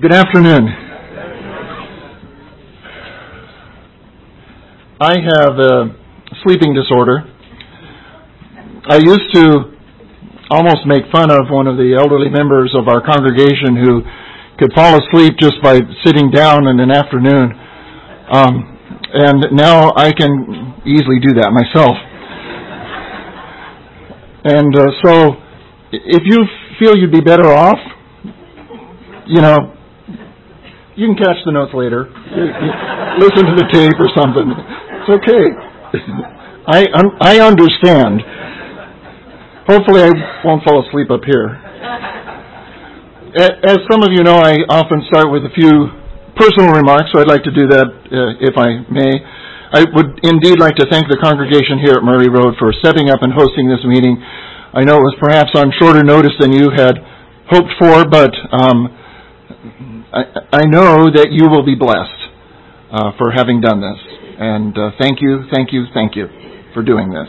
Good afternoon. I have a sleeping disorder. I used to almost make fun of one of the elderly members of our congregation who could fall asleep just by sitting down in an afternoon. Um, and now I can easily do that myself. And uh, so, if you feel you'd be better off, you know, you can catch the notes later. Listen to the tape or something. It's okay. I I understand. Hopefully, I won't fall asleep up here. As some of you know, I often start with a few personal remarks, so I'd like to do that uh, if I may. I would indeed like to thank the congregation here at Murray Road for stepping up and hosting this meeting. I know it was perhaps on shorter notice than you had hoped for, but um, I, know that you will be blessed uh, for having done this. And uh, thank you, thank you, thank you for doing this.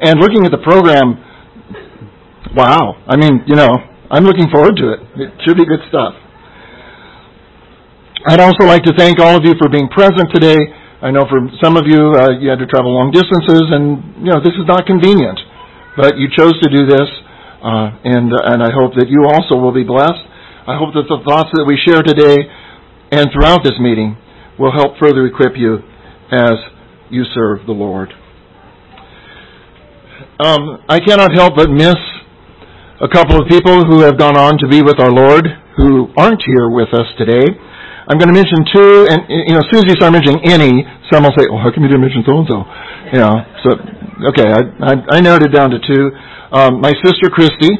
And looking at the program, wow. I mean, you know, I'm looking forward to it. It should be good stuff. I'd also like to thank all of you for being present today. I know for some of you, uh, you had to travel long distances, and you know this is not convenient, but you chose to do this, uh, and uh, and I hope that you also will be blessed. I hope that the thoughts that we share today and throughout this meeting will help further equip you as you serve the Lord. Um, I cannot help but miss a couple of people who have gone on to be with our Lord who aren't here with us today. I'm going to mention two, and you know, as soon as you start mentioning any, some will say, "Oh, how come you didn't mention so and so?" You know, so okay, I, I, I narrowed it down to two: um, my sister Christy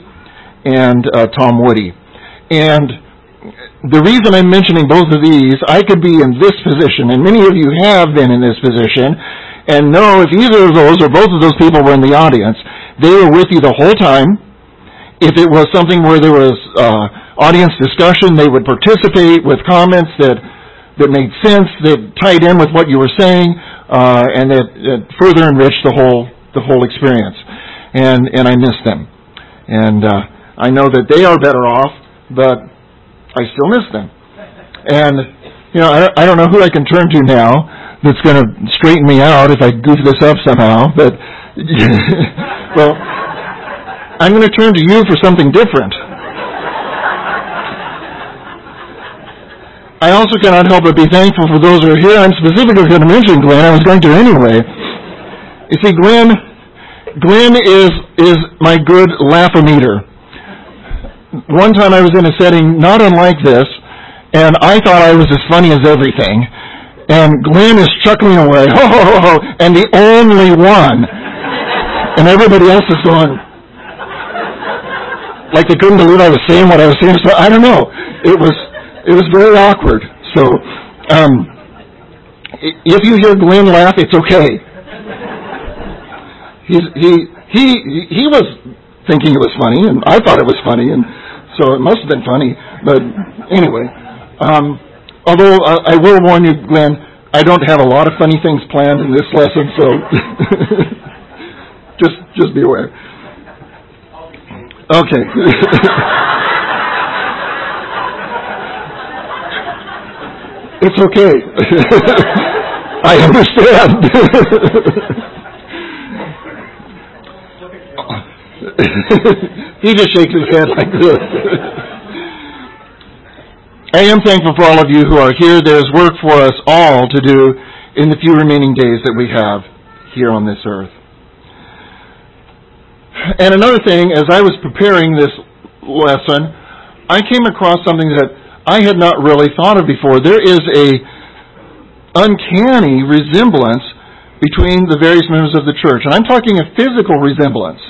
and uh, Tom Woody. And the reason I'm mentioning both of these, I could be in this position, and many of you have been in this position, and know if either of those or both of those people were in the audience, they were with you the whole time if it was something where there was uh, audience discussion, they would participate with comments that that made sense, that tied in with what you were saying, uh, and that, that, further enriched the whole the whole experience. And and I miss them, and uh, I know that they are better off, but I still miss them. And you know, I, don't know who I can turn to now that's going to straighten me out if I goof this up somehow. But well. I'm going to turn to you for something different. I also cannot help but be thankful for those who are here. I'm specifically going to mention Glenn. I was going to anyway. You see, Glenn, Glenn is is my good laugh-o-meter. One time I was in a setting not unlike this, and I thought I was as funny as everything. And Glenn is chuckling away, ho ho ho ho, and the only one. And everybody else is going, like they couldn't believe I was saying what I was saying. So I don't know. It was it was very awkward. So um, if you hear Glenn laugh, it's okay. He's, he he he was thinking it was funny, and I thought it was funny, and so it must have been funny. But anyway, um, although I, I will warn you, Glenn, I don't have a lot of funny things planned in this lesson, so just just be aware. Okay. it's okay. I understand. He just shakes his head like this. I am thankful for all of you who are here. There's work for us all to do in the few remaining days that we have here on this earth. And another thing, as I was preparing this lesson, I came across something that I had not really thought of before. There is a uncanny resemblance between the various members of the church, and I'm talking a physical resemblance.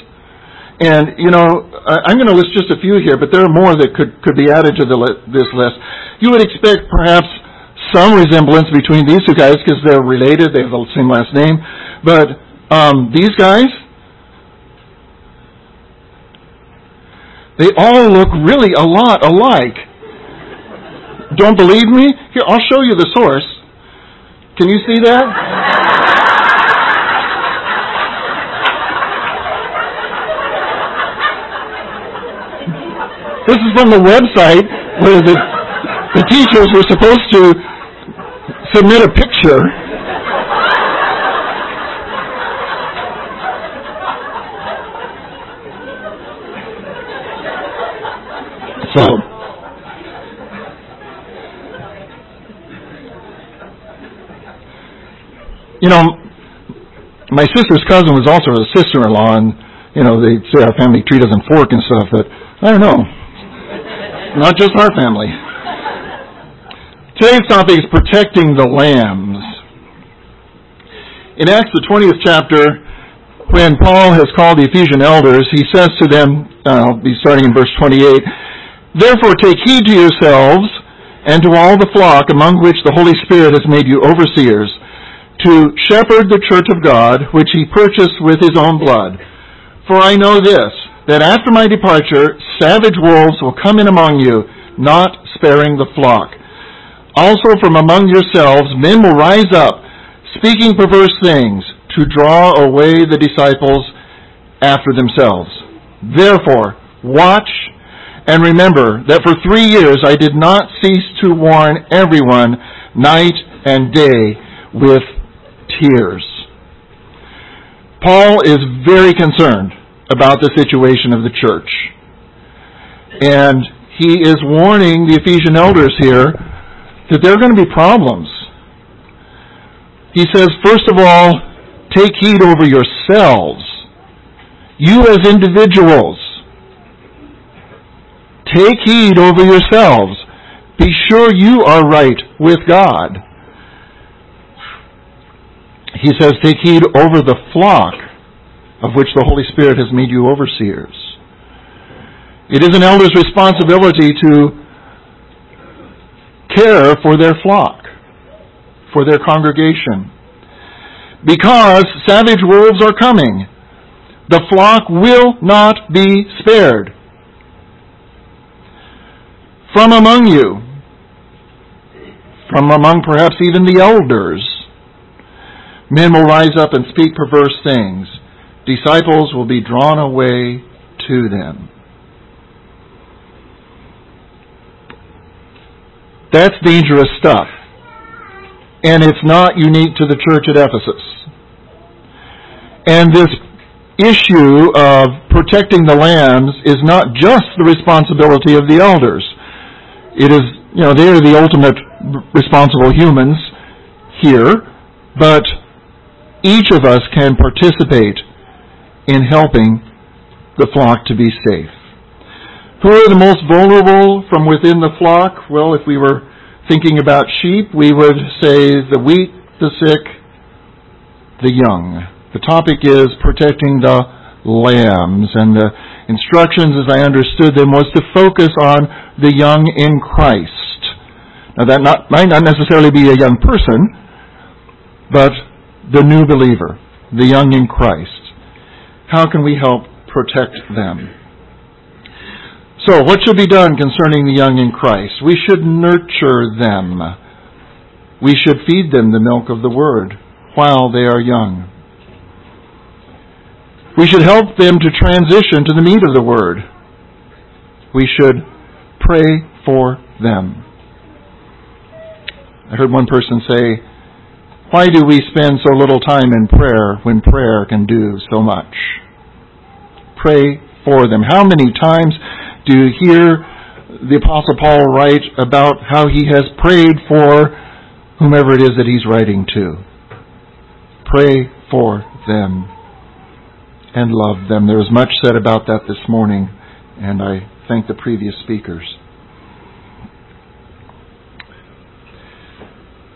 And you know, I'm going to list just a few here, but there are more that could could be added to li- this list. You would expect perhaps some resemblance between these two guys because they're related; they have the same last name. But um, these guys, They all look really a lot alike. Don't believe me? Here, I'll show you the source. Can you see that? This is from the website where the the teachers were supposed to submit a picture. So, you know, my sister's cousin was also a sister-in-law, and you know they say our family tree doesn't fork and stuff, but I don't know. Not just our family. Today's topic is protecting the lambs. In Acts the 20th chapter, when Paul has called the Ephesian elders, he says to them, uh, I'll be starting in verse 28, Therefore take heed to yourselves and to all the flock among which the Holy Spirit has made you overseers, to shepherd the church of God, which he purchased with his own blood. For I know this, that after my departure, savage wolves will come in among you, not sparing the flock. Also from among yourselves men will rise up, speaking perverse things, to draw away the disciples after themselves. Therefore, watch and remember that for three years I did not cease to warn everyone night and day with tears. Paul is very concerned about the situation of the church. And he is warning the Ephesian elders here that there are going to be problems. He says, first of all, take heed over yourselves. You as individuals. Take heed over yourselves. Be sure you are right with God. He says, take heed over the flock of which the Holy Spirit has made you overseers. It is an elder's responsibility to care for their flock, for their congregation. Because savage wolves are coming. The flock will not be spared. From among you, from among perhaps even the elders, men will rise up and speak perverse things. Disciples will be drawn away to them. That's dangerous stuff. And it's not unique to the church at Ephesus. And this issue of protecting the lambs is not just the responsibility of the elders. It is, you know, they are the ultimate responsible humans here, but each of us can participate in helping the flock to be safe. Who are the most vulnerable from within the flock? Well, if we were thinking about sheep, we would say the weak, the sick, the young. The topic is protecting the lambs, and the instructions, as I understood them, was to focus on the young in Christ. Now, that not, might not necessarily be a young person, but the new believer, the young in Christ. How can we help protect them? So, what should be done concerning the young in Christ? We should nurture them. We should feed them the milk of the Word while they are young. We should help them to transition to the meat of the Word. We should pray for them. I heard one person say, Why do we spend so little time in prayer when prayer can do so much? Pray for them. How many times do you hear the Apostle Paul write about how he has prayed for whomever it is that he's writing to. Pray for them and love them. There was much said about that this morning, and I thank the previous speakers.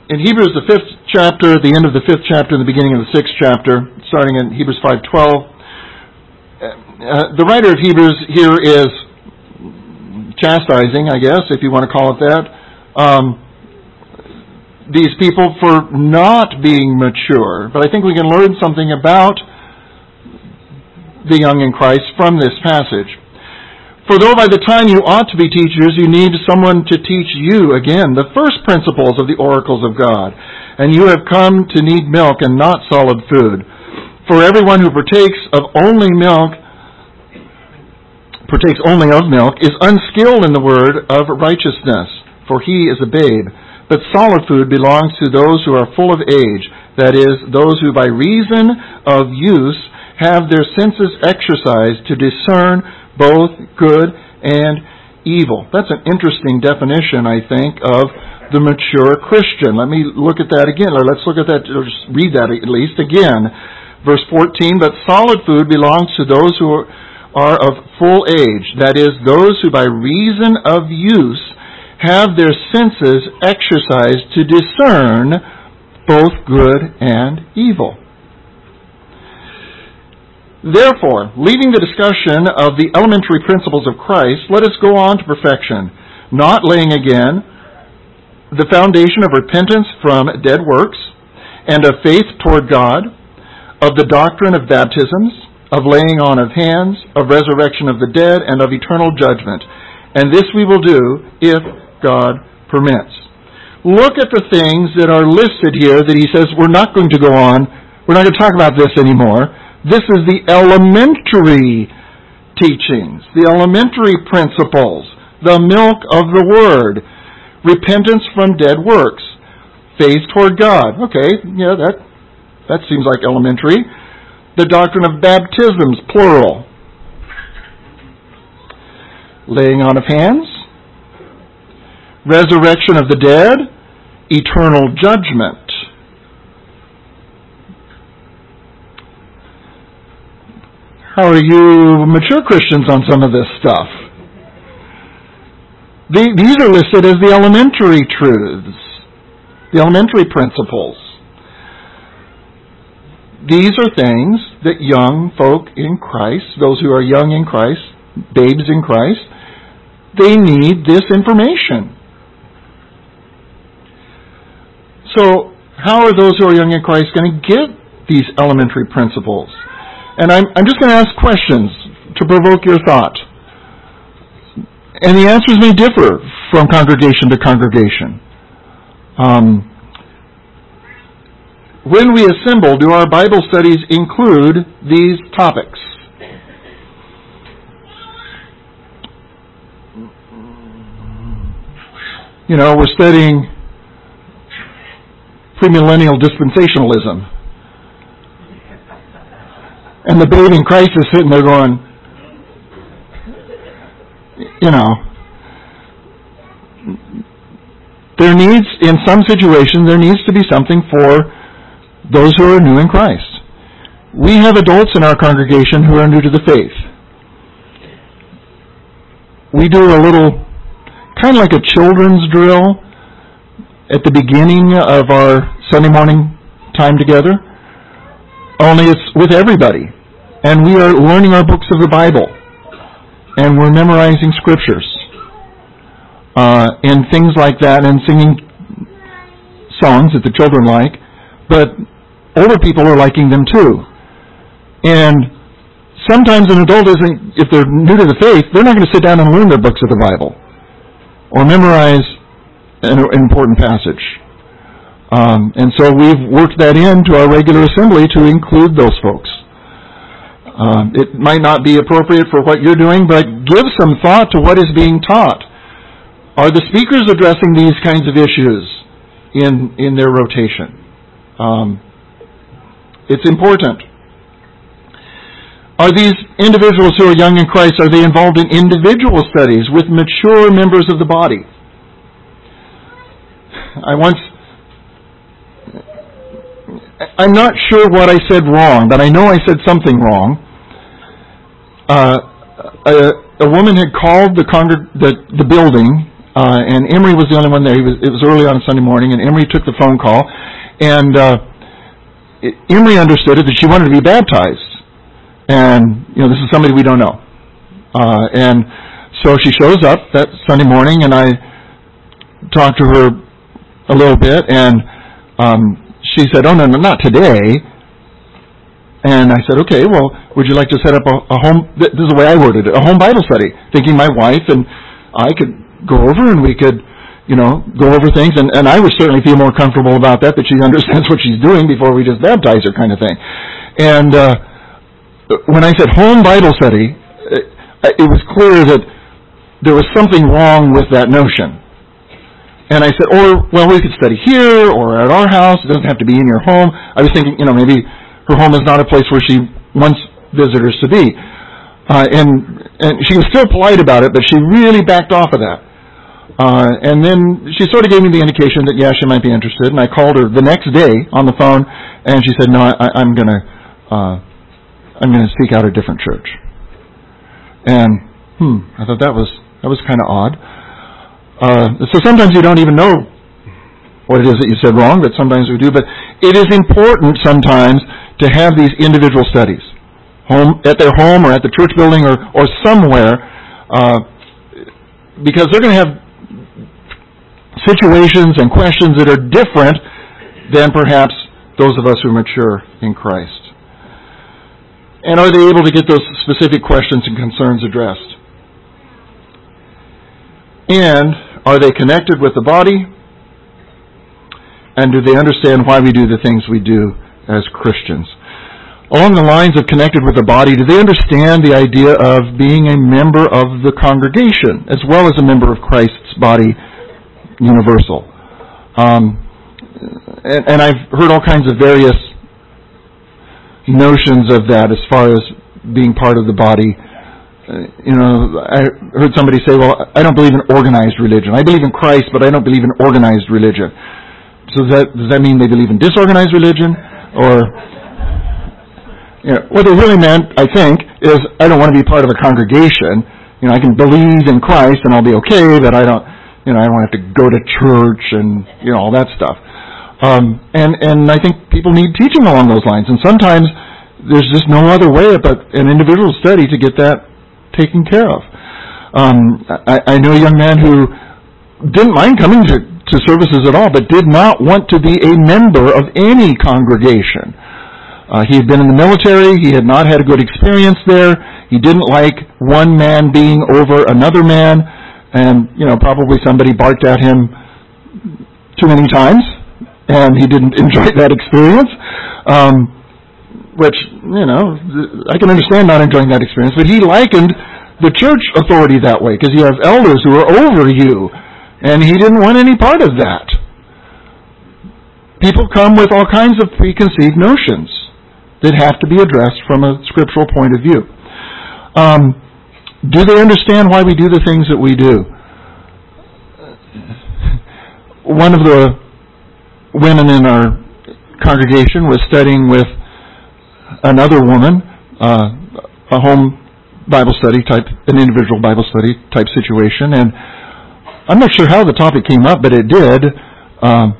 In Hebrews, the fifth chapter, the end of the fifth chapter, and the beginning of the sixth chapter, starting in Hebrews 5.12, uh, the writer of Hebrews here is chastising, I guess, if you want to call it that, um, these people for not being mature. But I think we can learn something about the young in Christ from this passage. For though by the time you ought to be teachers, you need someone to teach you, again, the first principles of the oracles of God, and you have come to need milk and not solid food. For everyone who partakes of only milk partakes only of milk is unskilled in the word of righteousness, for he is a babe. But solid food belongs to those who are full of age, that is, those who by reason of use have their senses exercised to discern both good and evil. That's an interesting definition, I think, of the mature Christian. Let me look at that again, or let's look at that, or just read that at least again. Verse 14, but solid food belongs to those who are of full age, that is, those who by reason of use have their senses exercised to discern both good and evil. Therefore, leaving the discussion of the elementary principles of Christ, let us go on to perfection, not laying again the foundation of repentance from dead works and of faith toward God of the doctrine of baptisms, of laying on of hands, of resurrection of the dead, and of eternal judgment. And this we will do if God permits. Look at the things that are listed here that he says we're not going to go on. We're not going to talk about this anymore. This is the elementary teachings, the elementary principles, the milk of the Word, repentance from dead works, faith toward God. Okay, yeah, that that seems like elementary. The doctrine of baptisms, plural. Laying on of hands. Resurrection of the dead. Eternal judgment. How are you mature Christians on some of this stuff? These are listed as the elementary truths, the elementary principles. These are things that young folk in Christ, those who are young in Christ, babes in Christ, they need this information. So, how are those who are young in Christ going to get these elementary principles? And I'm, I'm just going to ask questions to provoke your thought. And the answers may differ from congregation to congregation. Um, when we assemble, do our Bible studies include these topics? You know, we're studying premillennial dispensationalism. And the babe in Christ is sitting there going, you know, there needs, in some situations, there needs to be something for those who are new in Christ. We have adults in our congregation who are new to the faith. We do a little, kind of like a children's drill at the beginning of our Sunday morning time together, only it's with everybody. And we are learning our books of the Bible. And we're memorizing scriptures. Uh, and things like that, and singing songs that the children like. But older people are liking them too. And sometimes an adult isn't, if they're new to the faith, they're not going to sit down and learn their books of the Bible or memorize an, important passage. Um, and so we've worked that into our regular assembly to include those folks. Um, it might not be appropriate for what you're doing, but give some thought to what is being taught. Are the speakers addressing these kinds of issues in in their rotation? Um, it's important. Are these individuals who are young in Christ, are they involved in individual studies with mature members of the body? I once, I'm not sure what I said wrong, but I know I said something wrong. Uh, a, a, woman had called the, congreg- the, the building, uh, and Emery was the only one there. Was, it was early on Sunday morning, and Emery took the phone call, and uh, Emery understood it that she wanted to be baptized. And, you know, this is somebody we don't know. Uh, and so she shows up that Sunday morning, and I talked to her a little bit, and um, she said, "Oh no, no, not today." And I said, "Okay, well, would you like to set up a, a home? This is the way I worded it: a home Bible study, thinking my wife and I could go over and we could you know, go over things, and, and I would certainly feel more comfortable about that, that she understands what she's doing before we just baptize her kind of thing. And uh, when I said home Bible study, it, it was clear that there was something wrong with that notion. And I said, or, well, we could study here or at our house. It doesn't have to be in your home. I was thinking, you know, maybe her home is not a place where she wants visitors to be. Uh, and, and she was still polite about it, but she really backed off of that. Uh, and then she sort of gave me the indication that, yeah, she might be interested. And I called her the next day on the phone, and she said, no, I, I'm going to, uh, I'm going to seek out a different church. And, hmm, I thought that was, that was kind of odd. Uh, so sometimes you don't even know what it is that you said wrong, but sometimes we do. But it is important sometimes to have these individual studies, home at their home or at the church building or or somewhere, uh, because they're going to have situations and questions that are different than perhaps those of us who mature in Christ. And are they able to get those specific questions and concerns addressed? And are they connected with the body? And do they understand why we do the things we do as Christians? Along the lines of connected with the body, do they understand the idea of being a member of the congregation as well as a member of Christ's body universal? Um, and, and I've heard all kinds of various notions of that as far as being part of the body uh, you know, I heard somebody say, well, I don't believe in organized religion. I believe in Christ, but I don't believe in organized religion. So that, does that mean they believe in disorganized religion? Or, you know, what they really meant, I think, is I don't want to be part of a congregation. You know, I can believe in Christ and I'll be okay, but I don't, you know, I don't have to go to church and, you know, all that stuff. Um, and, and I think people need teaching along those lines. And sometimes there's just no other way but an individual study to get that taken care of. Um, I, I know a young man who didn't mind coming to, to services at all, but did not want to be a member of any congregation. Uh, he had been in the military. He had not had a good experience there. He didn't like one man being over another man, and you know probably somebody barked at him too many times, and he didn't enjoy that experience. Um, which, you know, I can understand not enjoying that experience, but he likened the church authority that way because you have elders who are over you, and he didn't want any part of that. People come with all kinds of preconceived notions that have to be addressed from a scriptural point of view. Um, do they understand why we do the things that we do? One of the women in our congregation was studying with another woman, uh, a home Bible study type, an individual Bible study type situation, and I'm not sure how the topic came up, but it did, um,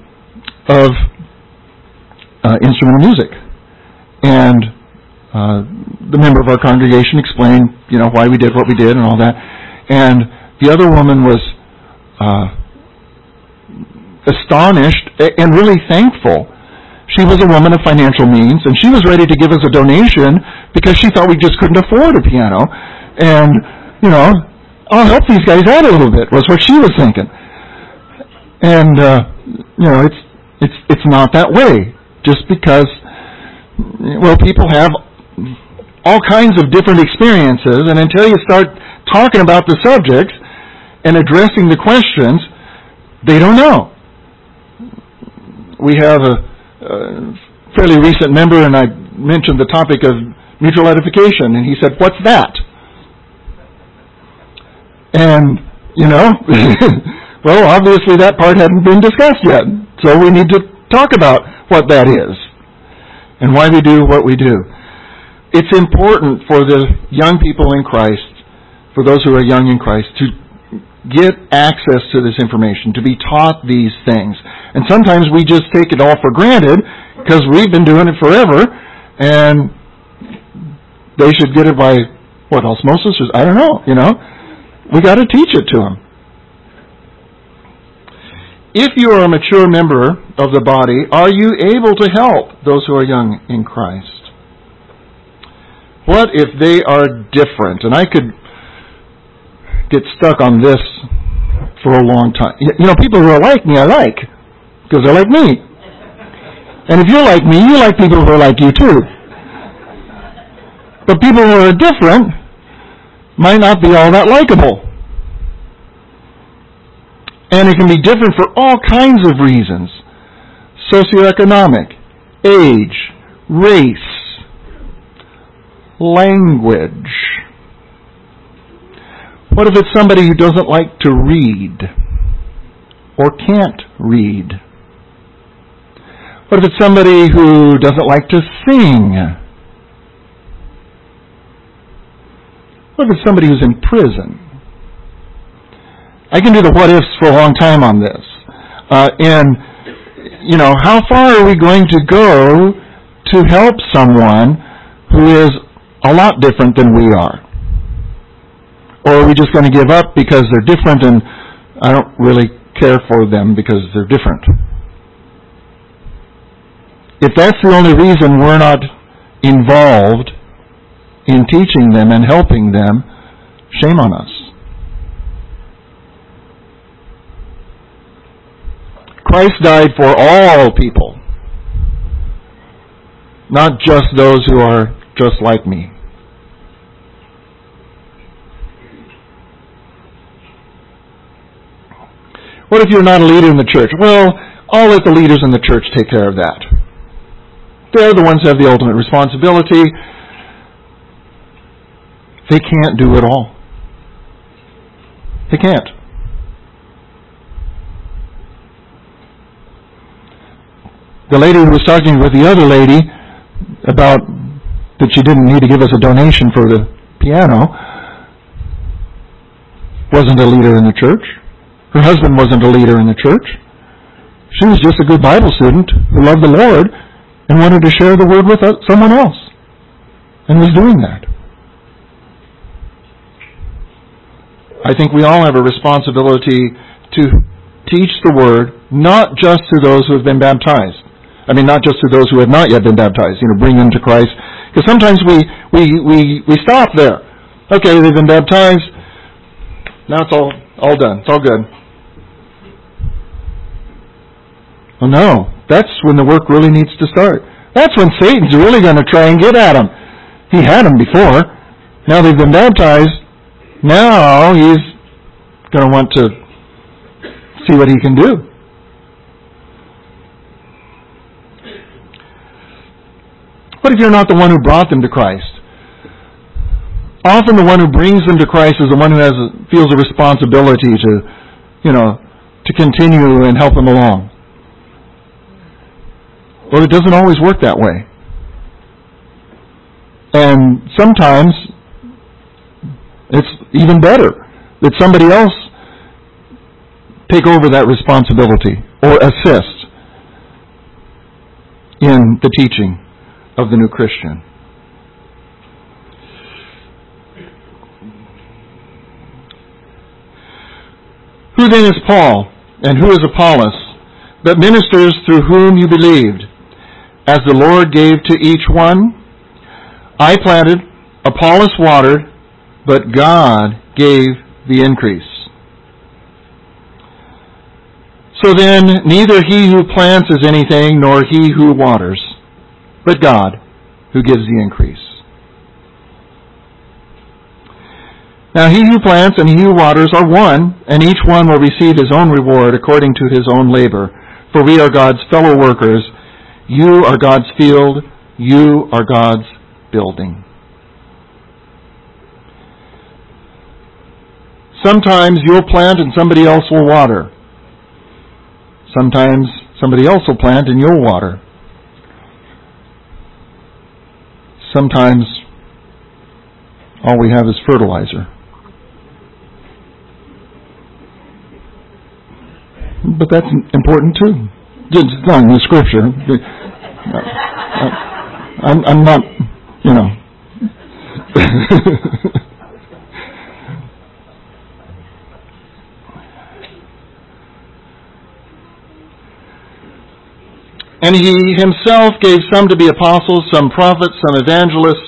of uh, instrumental music. And uh, the member of our congregation explained, you know, why we did what we did and all that. And the other woman was uh, astonished and really thankful she was a woman of financial means, and she was ready to give us a donation because she thought we just couldn't afford a piano. And, you know, I'll help these guys out a little bit, was what she was thinking. And, uh, you know, it's, it's, it's not that way. Just because, well, people have all kinds of different experiences, and until you start talking about the subjects and addressing the questions, they don't know. We have a, uh, fairly recent member, and I mentioned the topic of mutual edification, and he said, "What's that?" And you know, well, obviously that part hadn't been discussed yet, so we need to talk about what that is and why we do what we do. It's important for the young people in Christ, for those who are young in Christ, to get access to this information, to be taught these things. And sometimes we just take it all for granted because we've been doing it forever and they should get it by what osmosis or I don't know, you know. We got to teach it to them. If you are a mature member of the body, are you able to help those who are young in Christ? What if they are different? And I could get stuck on this for a long time. You know, people who are like me, I like, because they're like me. And if you're like me, you like people who are like you too. But people who are different might not be all that likable. And it can be different for all kinds of reasons. Socioeconomic, age, race, language. What if it's somebody who doesn't like to read or can't read? What if it's somebody who doesn't like to sing? What if it's somebody who's in prison? I can do the what ifs for a long time on this. Uh, and, you know, how far are we going to go to help someone who is a lot different than we are? Or are we just going to give up because they're different and I don't really care for them because they're different? If that's the only reason we're not involved in teaching them and helping them, shame on us. Christ died for all people, not just those who are just like me. What if you're not a leader in the church? Well, I'll let the leaders in the church take care of that. They're the ones who have the ultimate responsibility. They can't do it all. They can't. The lady who was talking with the other lady about that she didn't need to give us a donation for the piano wasn't a leader in the church. Her husband wasn't a leader in the church. She was just a good Bible student who loved the Lord and wanted to share the word with someone else and was doing that. I think we all have a responsibility to teach the word not just to those who have been baptized. I mean, not just to those who have not yet been baptized. You know, bring them to Christ. Because sometimes we, we, we, we stop there. Okay, they've been baptized. Now it's all, all done. It's all good. Well, no. That's when the work really needs to start. That's when Satan's really going to try and get at them. He had them before. Now they've been baptized. Now he's going to want to see what he can do. What if you're not the one who brought them to Christ? Often the one who brings them to Christ is the one who has feels a responsibility to, you know, to continue and help them along. Well, it doesn't always work that way. And sometimes it's even better that somebody else take over that responsibility or assist in the teaching of the new Christian. Who then is Paul and who is Apollos, but ministers through whom you believed, as the Lord gave to each one? I planted, Apollos watered, but God gave the increase. So then, neither he who plants is anything, nor he who waters, but God who gives the increase. Now he who plants and he who waters are one, and each one will receive his own reward according to his own labor. For we are God's fellow workers. You are God's field. You are God's building. Sometimes you'll plant and somebody else will water. Sometimes somebody else will plant and you'll water. Sometimes all we have is fertilizer. But that's important too. It's not in the scripture. Uh, uh, I'm, I'm not, you know. And he himself gave some to be apostles, some prophets, some evangelists,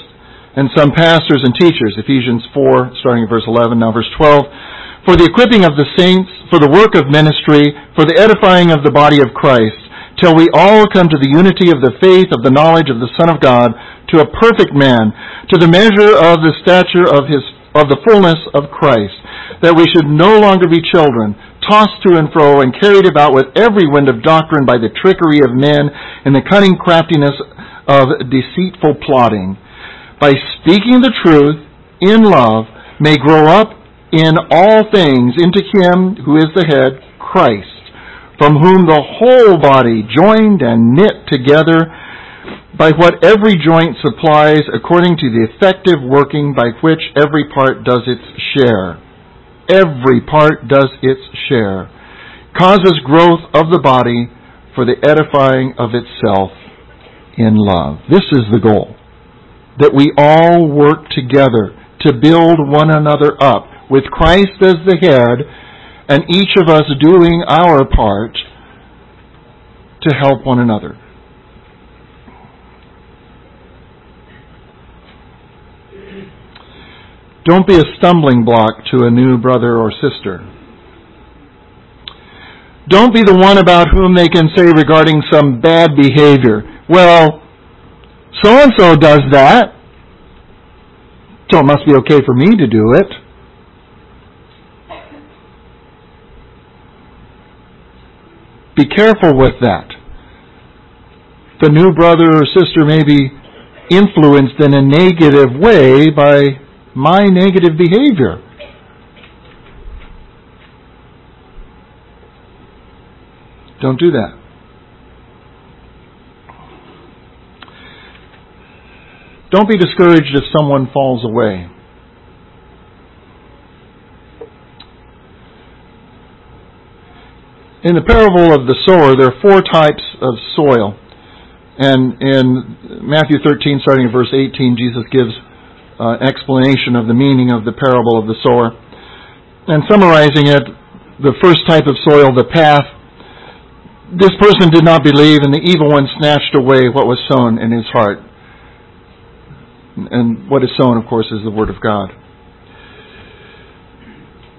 and some pastors and teachers. Ephesians 4, starting at verse 11, now verse 12. For the equipping of the saints, for the work of ministry, for the edifying of the body of Christ, till we all come to the unity of the faith of the knowledge of the Son of God, to a perfect man, to the measure of the stature of his of the fullness of Christ, that we should no longer be children, tossed to and fro and carried about with every wind of doctrine by the trickery of men and the cunning craftiness of deceitful plotting. By speaking the truth in love, may grow up in all things into Him who is the head, Christ, from whom the whole body, joined and knit together, by what every joint supplies according to the effective working by which every part does its share. Every part does its share. Causes growth of the body for the edifying of itself in love. This is the goal. That we all work together to build one another up with Christ as the head and each of us doing our part to help one another. Don't be a stumbling block to a new brother or sister. Don't be the one about whom they can say regarding some bad behavior, well, so and so does that, so it must be okay for me to do it. Be careful with that. The new brother or sister may be influenced in a negative way by my negative behavior. Don't do that. Don't be discouraged if someone falls away. In the parable of the sower, there are four types of soil. And in Matthew 13, starting at verse 18, Jesus gives uh, explanation of the meaning of the parable of the sower. And summarizing it, the first type of soil, the path, this person did not believe, and the evil one snatched away what was sown in his heart. And what is sown, of course, is the Word of God.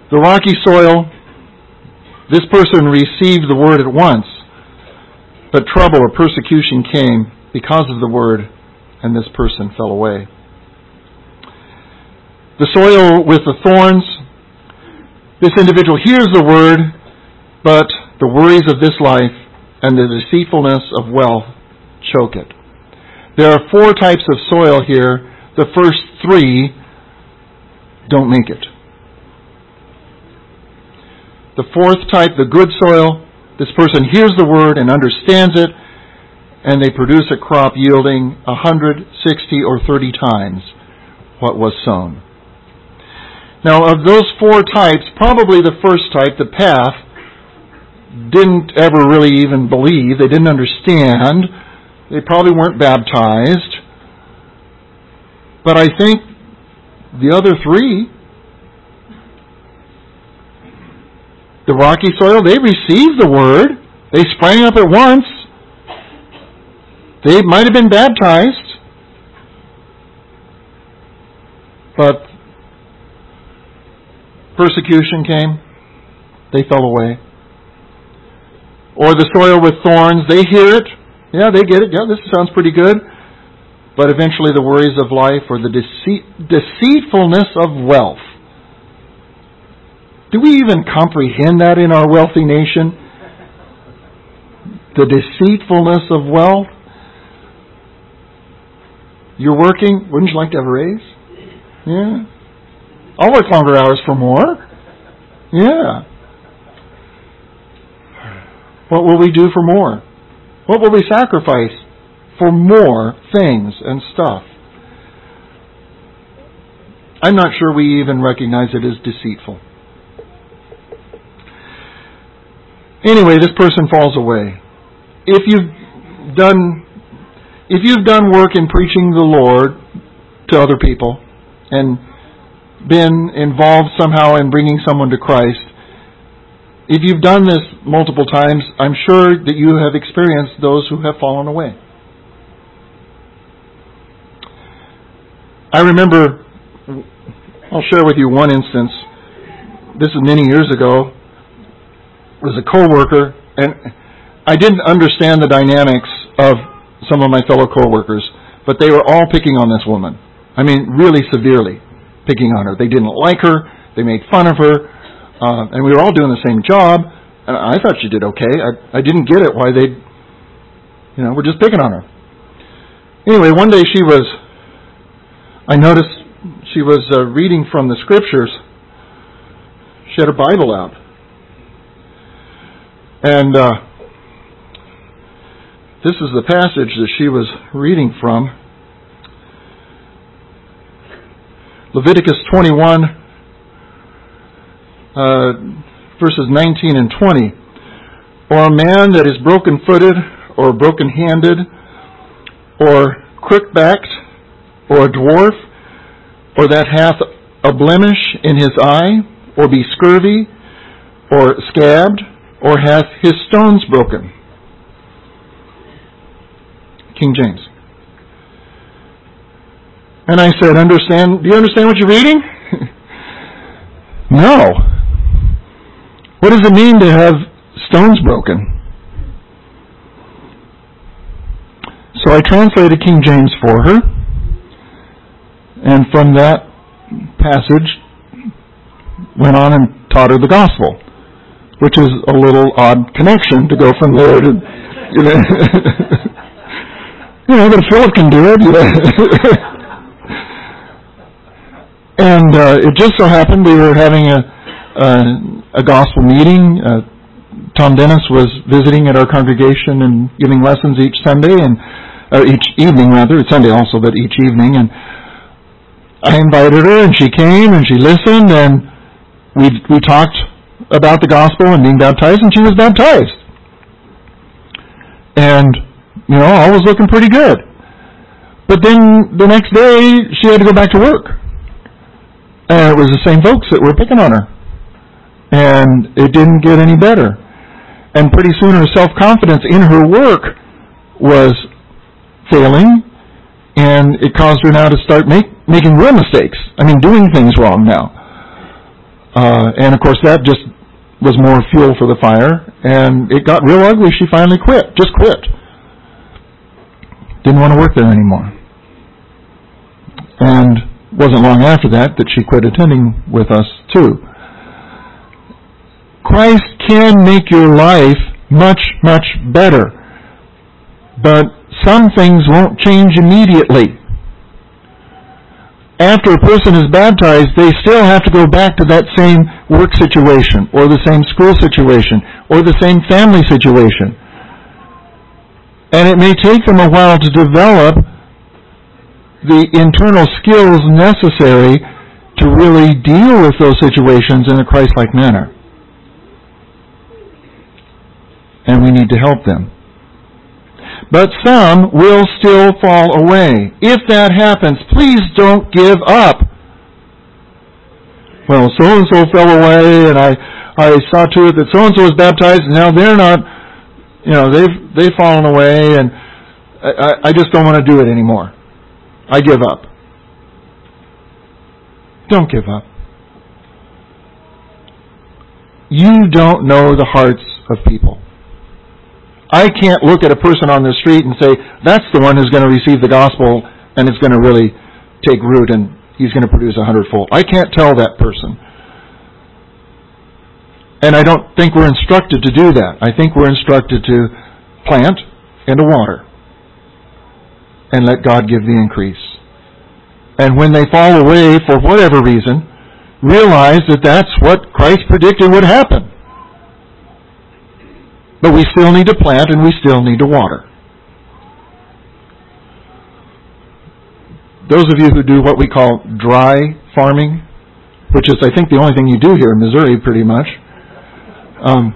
The rocky soil, this person received the Word at once, but trouble or persecution came because of the Word, and this person fell away. The soil with the thorns, this individual hears the word, but the worries of this life and the deceitfulness of wealth choke it. There are four types of soil here. The first three don't make it. The fourth type, the good soil, this person hears the word and understands it, and they produce a crop yielding a hundred, sixty, or thirty times what was sown. Now, of those four types, probably the first type, the path, didn't ever really even believe. They didn't understand. They probably weren't baptized. But I think the other three, the rocky soil, they received the word. They sprang up at once. They might have been baptized. But persecution came, they fell away. Or the soil with thorns, they hear it. Yeah, they get it. Yeah, this sounds pretty good. But eventually the worries of life or the deceit, deceitfulness of wealth. Do we even comprehend that in our wealthy nation? The deceitfulness of wealth? You're working, wouldn't you like to have a raise? Yeah. I'll work longer hours for more. Yeah. What will we do for more? What will we sacrifice for more things and stuff? I'm not sure we even recognize it as deceitful. Anyway, this person falls away. If you've done if you've done work in preaching the Lord to other people and been involved somehow in bringing someone to Christ, if you've done this multiple times, I'm sure that you have experienced those who have fallen away. I remember, I'll share with you one instance. This is many years ago. It was a coworker, and I didn't understand the dynamics of some of my fellow coworkers, but they were all picking on this woman. I mean, really severely picking on her. They didn't like her. They made fun of her, uh, and we were all doing the same job. And I thought she did okay. I I didn't get it why they, you know, were just picking on her. Anyway, one day she was. I noticed she was uh, reading from the scriptures. She had her Bible out, and uh, this is the passage that she was reading from. Leviticus 21, uh, verses 19 and 20. Or a man that is broken footed, or broken handed, or crook backed, or a dwarf, or that hath a blemish in his eye, or be scurvy, or scabbed, or hath his stones broken. King James. And I said, understand, do you understand what you're reading? no. What does it mean to have stones broken? So I translated King James for her, and from that passage went on and taught her the gospel, which is a little odd connection to go from there to, you know, you know but Philip can do it. You know. And uh, it just so happened we were having a a, a gospel meeting. Uh, Tom Dennis was visiting at our congregation and giving lessons each Sunday and or each evening rather. It's Sunday also, but each evening. And I invited her, and she came and she listened, and we we talked about the gospel and being baptized, and she was baptized. And you know, all was looking pretty good. But then the next day, she had to go back to work. And it was the same folks that were picking on her. And it didn't get any better. And pretty soon her self-confidence in her work was failing, and it caused her now to start make, making real mistakes. I mean, doing things wrong now. Uh, and of course that just was more fuel for the fire, and it got real ugly. She finally quit, just quit. Didn't want to work there anymore. Wasn't long after that that she quit attending with us too. Christ can make your life much, much better. But some things won't change immediately. After a person is baptized, they still have to go back to that same work situation, or the same school situation, or the same family situation. And it may take them a while to develop the internal skills necessary to really deal with those situations in a Christ-like manner. And we need to help them. But some will still fall away. If that happens, please don't give up. Well, so and so fell away, and I I saw to it that so and so was baptized, and now they're not. You know, they've they've fallen away, and I, I just don't want to do it anymore. I give up. Don't give up. You don't know the hearts of people. I can't look at a person on the street and say, that's the one who's going to receive the gospel and it's going to really take root and he's going to produce a hundredfold. I can't tell that person. And I don't think we're instructed to do that. I think we're instructed to plant and to water and let God give the increase. And when they fall away for whatever reason, realize that that's what Christ predicted would happen. But we still need to plant and we still need to water. Those of you who do what we call dry farming, which is, I think, the only thing you do here in Missouri, pretty much. Um,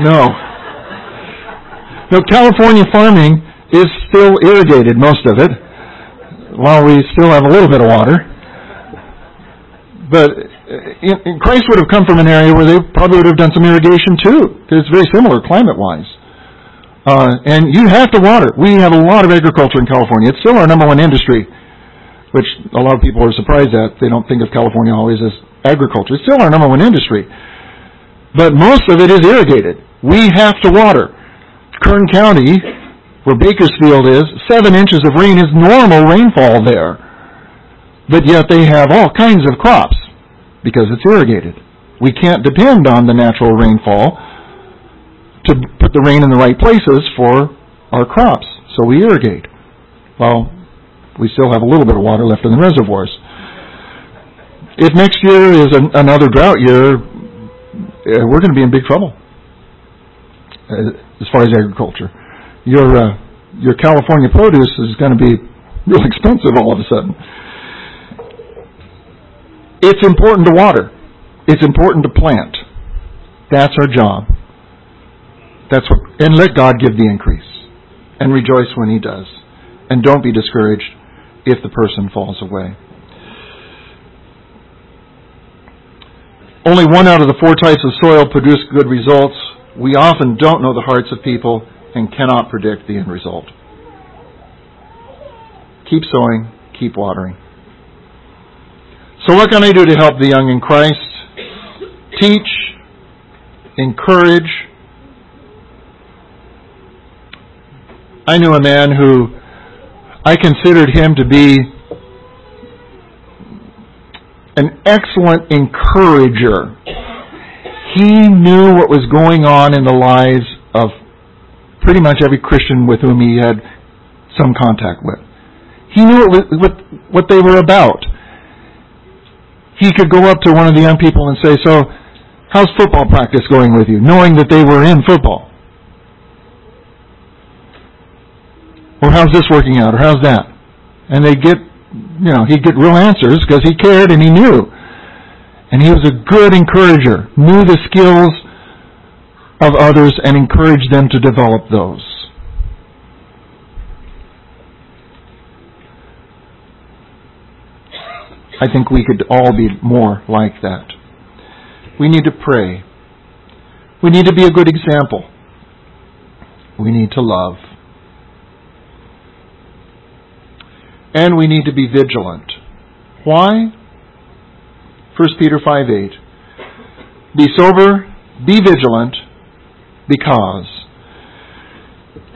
no. No, California farming is still irrigated, most of it, while we still have a little bit of water. But uh, Christ would have come from an area where they probably would have done some irrigation too, it's very similar climate-wise. Uh, and you have to water. We have a lot of agriculture in California. It's still our number one industry, which a lot of people are surprised at. They don't think of California always as agriculture. It's still our number one industry. But most of it is irrigated. We have to water. Kern County, where Bakersfield is, seven inches of rain is normal rainfall there. but yet they have all kinds of crops because it's irrigated. We can't depend on the natural rainfall to put the rain in the right places for our crops, so we irrigate. Well, we still have a little bit of water left in the reservoirs. If next year is an, another drought year, uh, we're going to be in big trouble as far as agriculture. Your uh, your California produce is going to be real expensive all of a sudden. It's important to water. It's important to plant. That's our job. That's what, and let God give the increase, and rejoice when He does, and don't be discouraged if the person falls away. Only one out of the four types of soil produce good results. We often don't know the hearts of people and cannot predict the end result. Keep sowing, keep watering. So, what can I do to help the young in Christ? Teach, encourage. I knew a man who I considered him to be an excellent encourager. He knew what was going on in the lives of pretty much every Christian with whom he had some contact with. He knew what, what they were about. He could go up to one of the young people and say, So, how's football practice going with you? Knowing that they were in football. Or how's this working out? Or how's that? And they get, you know, he'd get real answers because he cared and he knew. And he was a good encourager, knew the skills of others and encouraged them to develop those. I think we could all be more like that. We need to pray. We need to be a good example. We need to love. And we need to be vigilant. Why? 1 Peter 5 8. Be sober, be vigilant, because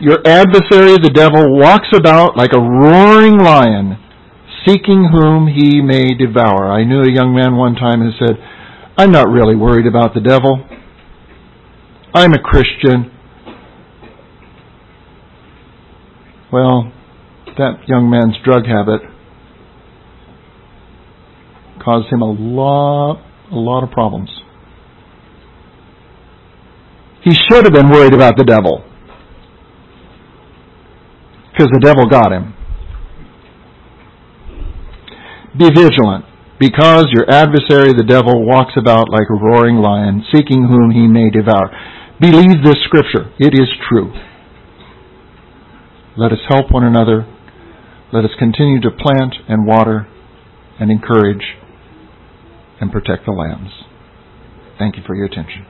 your adversary, the devil, walks about like a roaring lion seeking whom he may devour. I knew a young man one time who said, I'm not really worried about the devil. I'm a Christian. Well, that young man's drug habit caused him a lot, a lot of problems. He should have been worried about the devil. Because the devil got him. Be vigilant, because your adversary, the devil, walks about like a roaring lion, seeking whom he may devour. Believe this scripture. It is true. Let us help one another. Let us continue to plant and water and encourage and protect the lambs. Thank you for your attention.